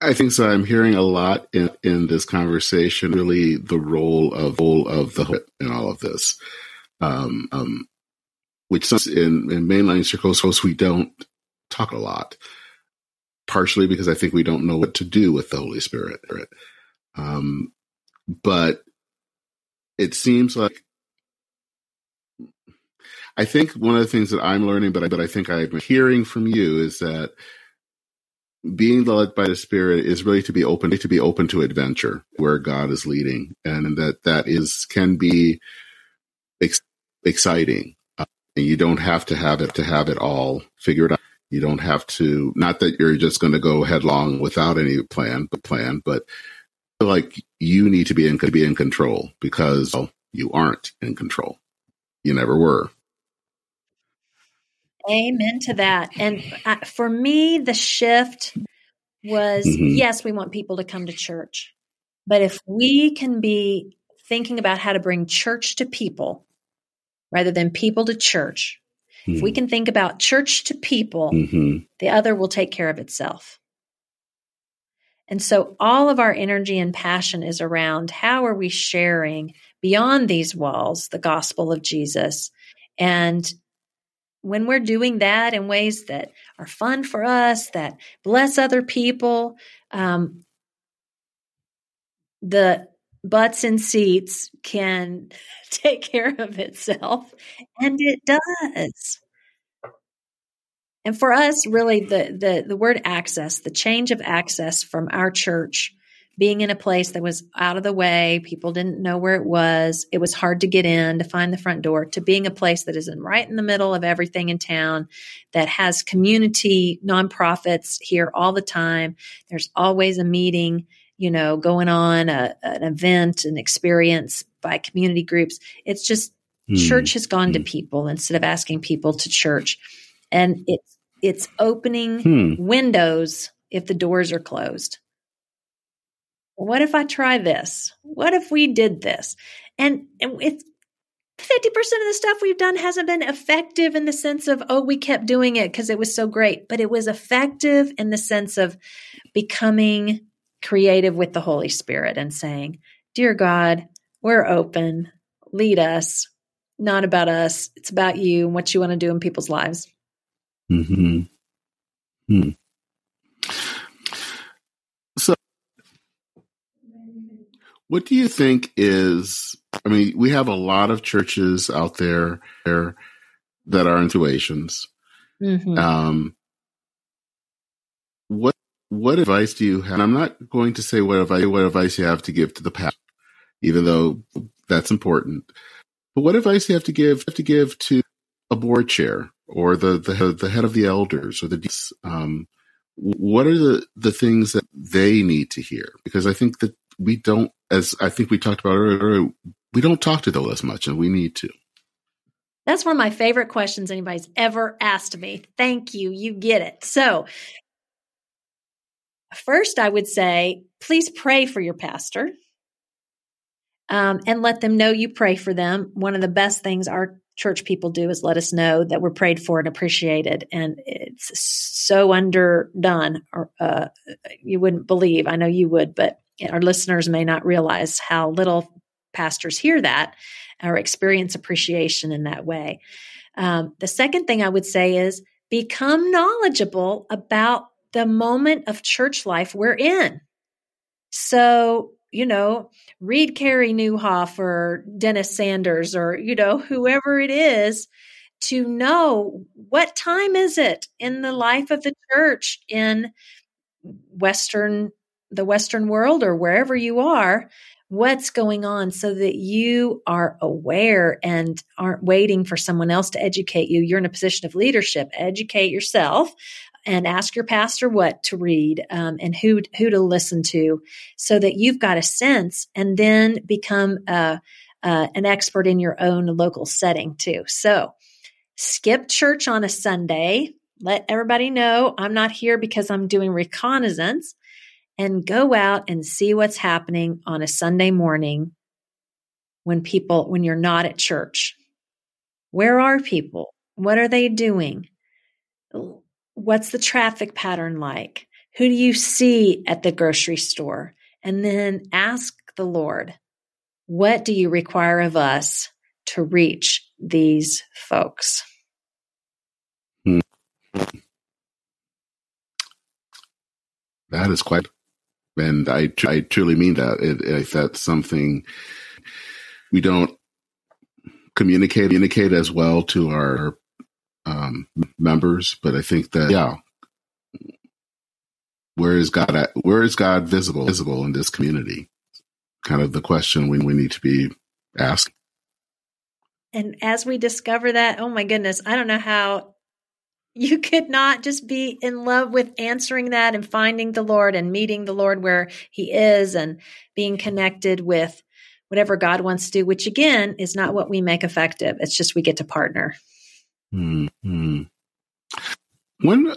I think so. I'm hearing a lot in, in this conversation, really the role of role of the in all of this, um, um, which in, in mainline circles we don't talk a lot. Partially because I think we don't know what to do with the Holy Spirit. Um, but it seems like I think one of the things that I'm learning, but I, but I think I've been hearing from you is that being led by the spirit is really to be open to be open to adventure where god is leading. And that that is can be ex- exciting. Uh, and you don't have to have it to have it all figured out. You don't have to not that you're just going to go headlong without any plan but plan but like you need to be in be in control because you aren't in control. You never were Amen to that. And uh, for me, the shift was mm-hmm. yes, we want people to come to church. But if we can be thinking about how to bring church to people rather than people to church, mm-hmm. if we mm-hmm. can think about church to people, mm-hmm. the other will take care of itself. And so all of our energy and passion is around how are we sharing beyond these walls the gospel of Jesus and when we're doing that in ways that are fun for us, that bless other people, um, the butts and seats can take care of itself, and it does. And for us, really, the the the word access, the change of access from our church being in a place that was out of the way, people didn't know where it was. It was hard to get in, to find the front door, to being a place that is in right in the middle of everything in town, that has community nonprofits here all the time. There's always a meeting, you know, going on, a, an event, an experience by community groups. It's just mm. church has gone mm. to hmm. people instead of asking people to church. And it's it's opening hmm. windows if the doors are closed what if I try this? What if we did this? And, and it's 50% of the stuff we've done hasn't been effective in the sense of, oh, we kept doing it because it was so great, but it was effective in the sense of becoming creative with the Holy Spirit and saying, Dear God, we're open, lead us, not about us. It's about you and what you want to do in people's lives. Mm-hmm. Hmm. So, what do you think is? I mean, we have a lot of churches out there, that are intuitions. Mm-hmm. Um, what what advice do you have? And I'm not going to say what advice what advice you have to give to the pastor, even though that's important. But what advice you have to give have to give to a board chair or the the, the head of the elders or the um, what are the the things that they need to hear? Because I think that we don't, as I think we talked about earlier, we don't talk to those as much, and we need to. That's one of my favorite questions anybody's ever asked me. Thank you. You get it. So, first, I would say, please pray for your pastor um, and let them know you pray for them. One of the best things our church people do is let us know that we're prayed for and appreciated. And it's so underdone, or uh, you wouldn't believe. I know you would, but our listeners may not realize how little pastors hear that or experience appreciation in that way. Um, the second thing I would say is become knowledgeable about the moment of church life we're in. So, you know, read Carey Nieuwhof or Dennis Sanders or, you know, whoever it is to know what time is it in the life of the church in Western, the Western world or wherever you are what's going on so that you are aware and aren't waiting for someone else to educate you. You're in a position of leadership. Educate yourself and ask your pastor what to read um, and who who to listen to, so that you've got a sense, and then become uh, uh, an expert in your own local setting too. So, skip church on a Sunday. Let everybody know I'm not here because I'm doing reconnaissance and go out and see what's happening on a Sunday morning when people, when you're not at church. Where are people? What are they doing? What's the traffic pattern like? Who do you see at the grocery store? And then ask the Lord, what do you require of us to reach these folks? Hmm. That is quite and I, I truly mean that. It, if that's something we don't communicate, communicate as well to our um, members, but I think that, yeah, where is God at, where is God visible, visible in this community? Kind of the question we, we need to be asking. And as we discover that, oh my goodness, I don't know how you could not just be in love with answering that and finding the Lord and meeting the Lord where He is and being connected with whatever God wants to do, which again is not what we make effective. It's just we get to partner. hmm When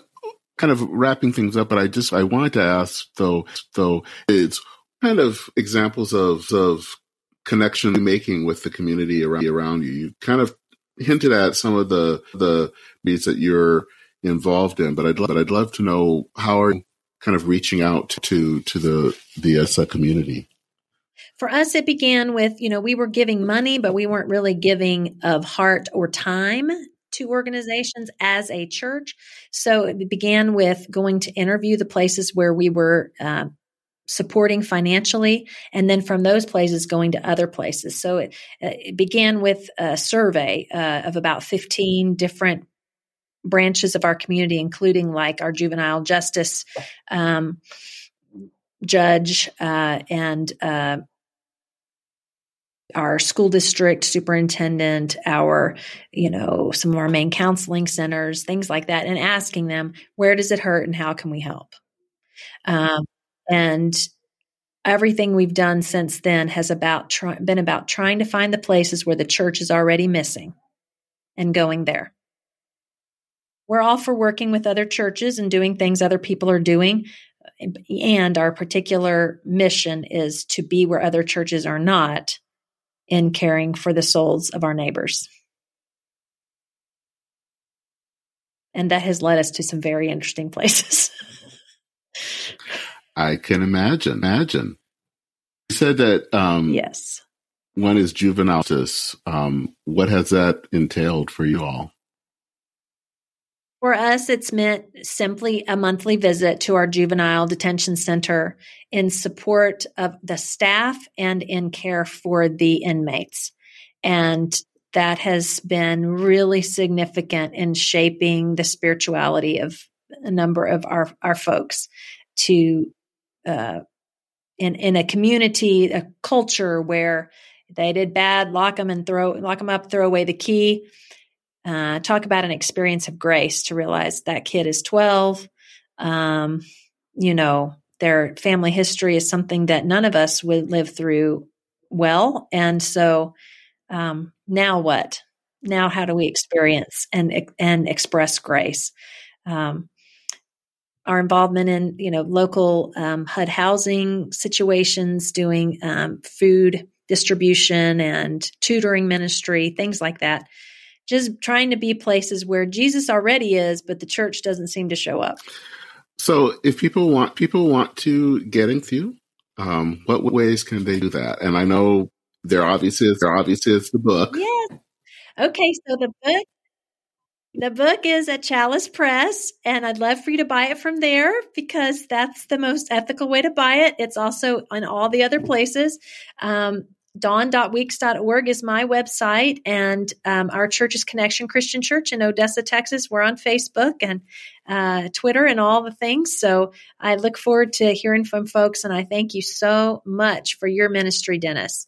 kind of wrapping things up, but I just I wanted to ask though, though it's kind of examples of of connection making with the community around around you. You kind of hinted at some of the the meets that you're involved in, but I'd but I'd love to know how are you kind of reaching out to to the the ESA community. For us, it began with you know we were giving money, but we weren't really giving of heart or time to organizations as a church. So it began with going to interview the places where we were uh, supporting financially, and then from those places going to other places. So it, uh, it began with a survey uh, of about 15 different branches of our community, including like our juvenile justice um, judge uh, and uh, our school district superintendent, our, you know, some of our main counseling centers, things like that, and asking them, where does it hurt and how can we help? Um, and everything we've done since then has about try, been about trying to find the places where the church is already missing and going there. We're all for working with other churches and doing things other people are doing. And our particular mission is to be where other churches are not in caring for the souls of our neighbors. And that has led us to some very interesting places. I can imagine. Imagine. You said that. Um, yes. One is juvenile justice. Um, what has that entailed for you all? For us, it's meant simply a monthly visit to our juvenile detention center in support of the staff and in care for the inmates. And that has been really significant in shaping the spirituality of a number of our, our folks to uh, in in a community, a culture where they did bad, lock them and throw lock them up, throw away the key. Uh, talk about an experience of grace to realize that kid is 12. Um, you know, their family history is something that none of us would live through well. And so um, now what? Now how do we experience and and express grace? Um, our involvement in you know local um, HUD housing situations, doing um, food distribution and tutoring ministry, things like that. Just trying to be places where Jesus already is, but the church doesn't seem to show up. So, if people want people want to get into you, um, what ways can they do that? And I know there obviously is there obviously is the book. Yeah. Okay, so the book the book is at Chalice Press, and I'd love for you to buy it from there because that's the most ethical way to buy it. It's also on all the other places. Um, dawn.weaks.org is my website, and um, our church is Connection Christian Church in Odessa, Texas. We're on Facebook and uh, Twitter and all the things. So I look forward to hearing from folks, and I thank you so much for your ministry, Dennis.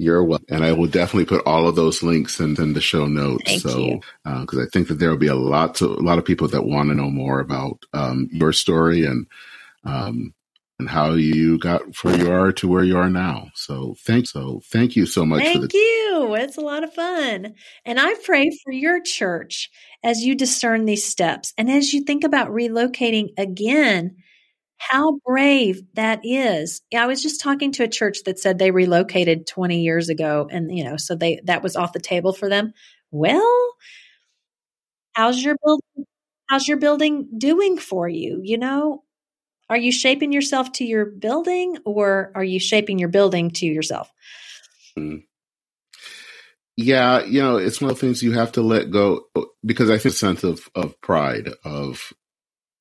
You're welcome. And I will definitely put all of those links in, in the show notes. Thank so, because uh, I think that there will be a lot to, a lot of people that want to know more about um, your story and um, and how you got where you are to where you are now. So thank so thank you so much. Thank the- you. It's a lot of fun, and I pray for your church as you discern these steps and as you think about relocating again how brave that is. I was just talking to a church that said they relocated 20 years ago and you know, so they that was off the table for them. Well, how's your building how's your building doing for you, you know? Are you shaping yourself to your building or are you shaping your building to yourself? Mm. Yeah, you know, it's one of the things you have to let go because I think sense of, of pride of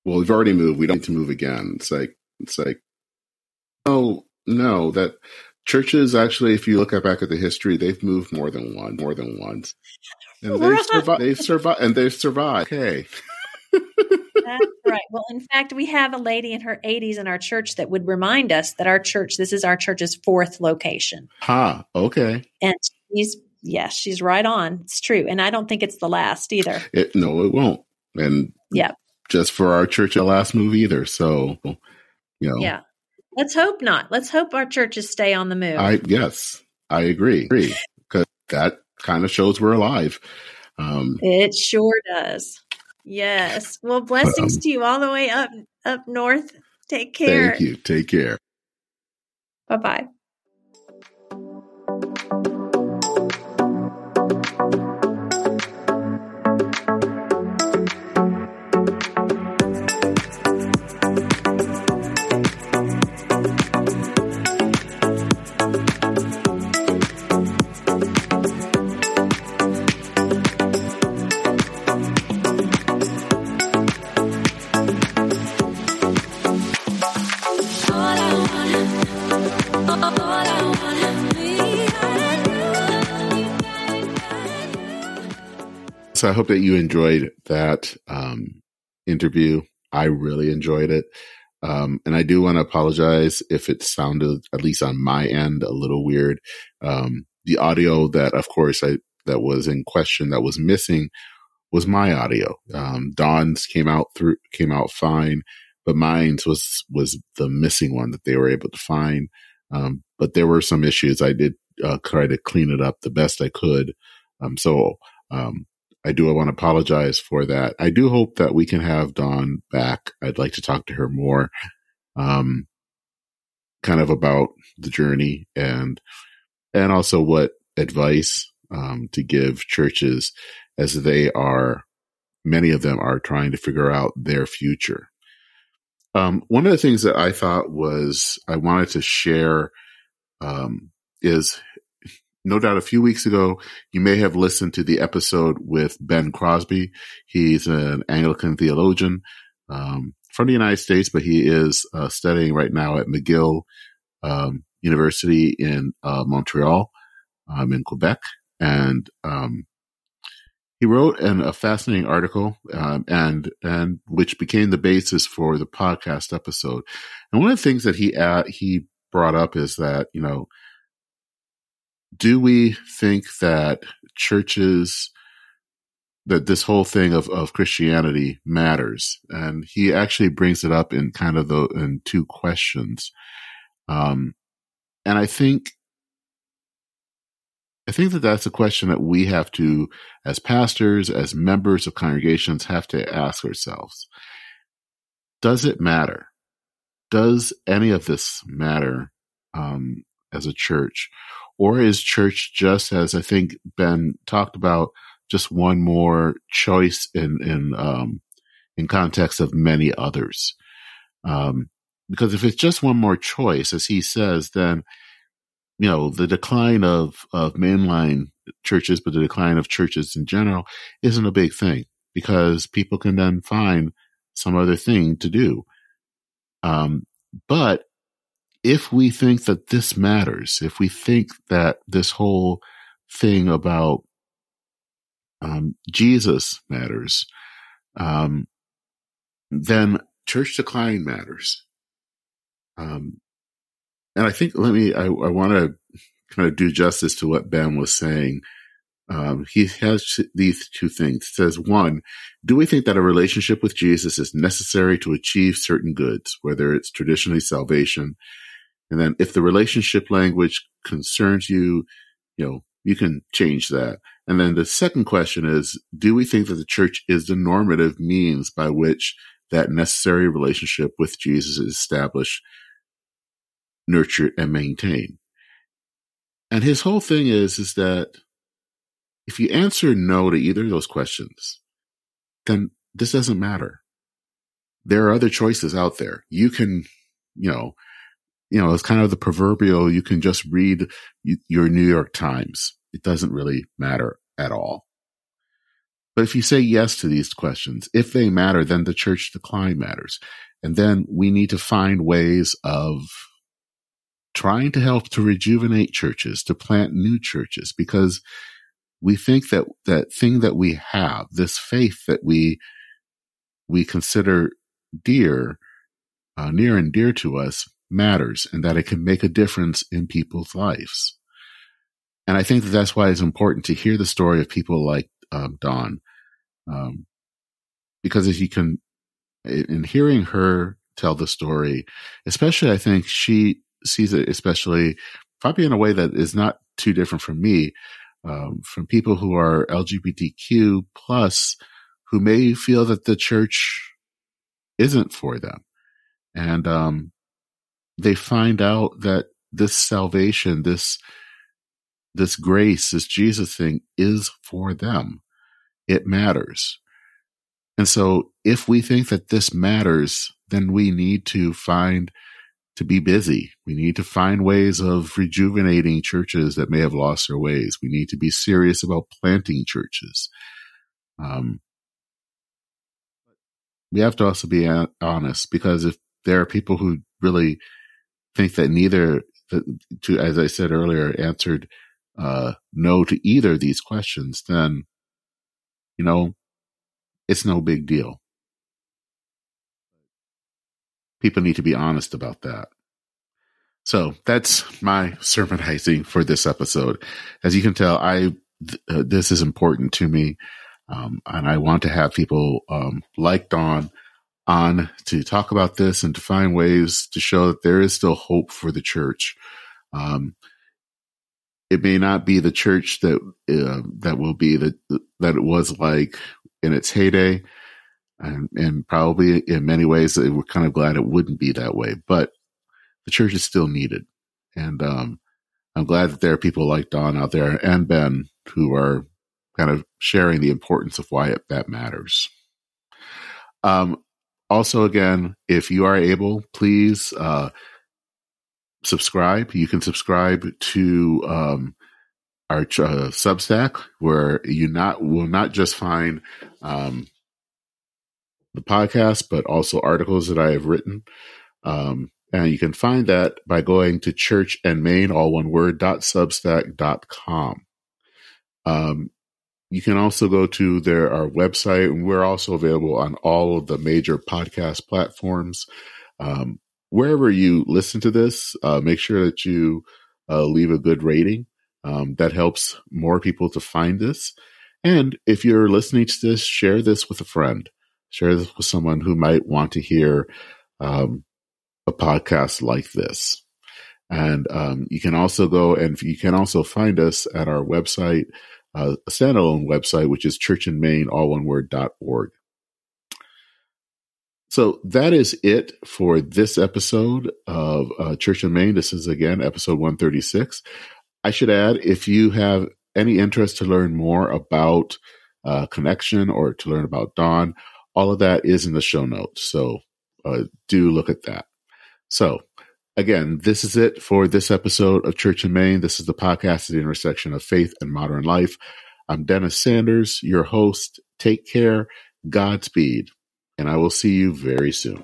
well, we've already moved. We don't need to move again. It's like, it's like, oh, no, that churches actually, if you look back at the history, they've moved more than one, more than once. And they've survived, they've survived, and they've survived. Okay. That's right. Well, in fact, we have a lady in her 80s in our church that would remind us that our church, this is our church's fourth location. Ha, huh, okay. And she's, yes, she's right on. It's true. And I don't think it's the last either. It, no, it won't. And yeah, just for our church the last move either. So, you know. Yeah. Let's hope not. Let's hope our churches stay on the move. I yes, I agree. Agree Because that kind of shows we're alive. Um, it sure does. Yes. Well, blessings um, to you all the way up up north. Take care. Thank you. Take care. Bye bye. Hope that you enjoyed that um, interview. I really enjoyed it. Um, and I do want to apologize if it sounded, at least on my end, a little weird. Um, the audio that, of course, I, that was in question that was missing was my audio. Um, Dawn's came out through, came out fine, but mine's was, was the missing one that they were able to find. Um, but there were some issues. I did, uh, try to clean it up the best I could. Um, so, um, I do I want to apologize for that. I do hope that we can have Dawn back. I'd like to talk to her more, um, kind of about the journey and, and also what advice, um, to give churches as they are, many of them are trying to figure out their future. Um, one of the things that I thought was I wanted to share, um, is no doubt a few weeks ago, you may have listened to the episode with Ben Crosby. He's an Anglican theologian um, from the United States, but he is uh, studying right now at McGill um, University in uh, Montreal, um, in Quebec. And um, he wrote an, a fascinating article, um, and and which became the basis for the podcast episode. And one of the things that he uh, he brought up is that you know, do we think that churches that this whole thing of, of Christianity matters? And he actually brings it up in kind of the in two questions. Um, and I think I think that that's a question that we have to, as pastors, as members of congregations, have to ask ourselves. Does it matter? Does any of this matter um, as a church? Or is church just, as I think Ben talked about, just one more choice in, in, um, in context of many others? Um, because if it's just one more choice, as he says, then you know, the decline of, of mainline churches, but the decline of churches in general isn't a big thing because people can then find some other thing to do. Um, but if we think that this matters, if we think that this whole thing about um, Jesus matters, um, then church decline matters. Um, and I think let me I, I want to kind of do justice to what Ben was saying. Um, he has these two things. He says one, do we think that a relationship with Jesus is necessary to achieve certain goods, whether it's traditionally salvation? And then if the relationship language concerns you, you know, you can change that. And then the second question is, do we think that the church is the normative means by which that necessary relationship with Jesus is established nurture, and maintain. And his whole thing is, is that if you answer no to either of those questions, then this doesn't matter. There are other choices out there. You can, you know, you know, it's kind of the proverbial, you can just read your New York Times. It doesn't really matter at all. But if you say yes to these questions, if they matter, then the church decline matters. And then we need to find ways of trying to help to rejuvenate churches, to plant new churches, because we think that that thing that we have, this faith that we we consider dear, uh, near and dear to us, matters, and that it can make a difference in people's lives. And I think that that's why it's important to hear the story of people like um, Dawn, um, because if you can, in hearing her tell the story, especially, I think she sees it, especially probably in a way that is not too different from me, um, from people who are LGBTQ plus who may feel that the church isn't for them. And, um, they find out that this salvation, this, this grace, this Jesus thing is for them. It matters. And so if we think that this matters, then we need to find to be busy. We need to find ways of rejuvenating churches that may have lost their ways. We need to be serious about planting churches. Um, we have to also be honest because if there are people who really think that neither, to as I said earlier, answered uh, no to either of these questions, then you know it's no big deal people need to be honest about that. So that's my sermonizing for this episode. As you can tell, I th- uh, this is important to me, um, and I want to have people um, like Dawn on to talk about this and to find ways to show that there is still hope for the church. Um, it may not be the church that uh, that will be the that it was like in its heyday, and, and probably in many ways we're kind of glad it wouldn't be that way. But the church is still needed, and um, I'm glad that there are people like Dawn out there and Ben who are kind of sharing the importance of why it, that matters. Um, also, again, if you are able, please uh, subscribe. You can subscribe to um, our uh, Substack, where you not will not just find um, the podcast, but also articles that I have written. Um, and you can find that by going to church and main, all one word, dot. Um, you can also go to their our website, and we're also available on all of the major podcast platforms. Um, wherever you listen to this, uh, make sure that you uh, leave a good rating. Um, that helps more people to find this. And if you're listening to this, share this with a friend. Share this with someone who might want to hear um, a podcast like this. And um, you can also go and you can also find us at our website, uh, a standalone website, which is churchandmain, all one word, dot org. So that is it for this episode of uh, Church and Main. This is again episode 136. I should add, if you have any interest to learn more about uh, Connection or to learn about Dawn, all of that is in the show notes. So uh, do look at that. So again, this is it for this episode of Church and Main. This is the podcast at the intersection of faith and modern life. I'm Dennis Sanders, your host. Take care, Godspeed, and I will see you very soon.